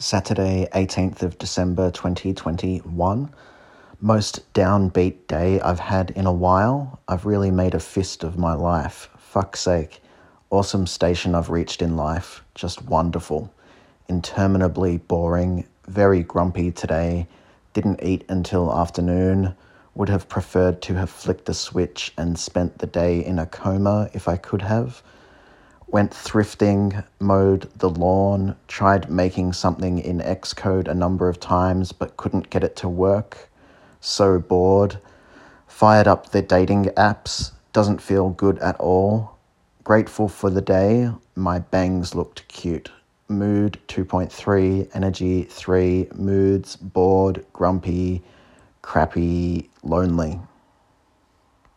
Saturday, 18th of December 2021. Most downbeat day I've had in a while. I've really made a fist of my life. Fuck's sake. Awesome station I've reached in life. Just wonderful. Interminably boring. Very grumpy today. Didn't eat until afternoon. Would have preferred to have flicked a switch and spent the day in a coma if I could have went thrifting, mowed the lawn, tried making something in Xcode a number of times but couldn't get it to work. So bored. Fired up the dating apps, doesn't feel good at all. Grateful for the day, my bangs looked cute. Mood 2.3, energy 3, moods bored, grumpy, crappy, lonely.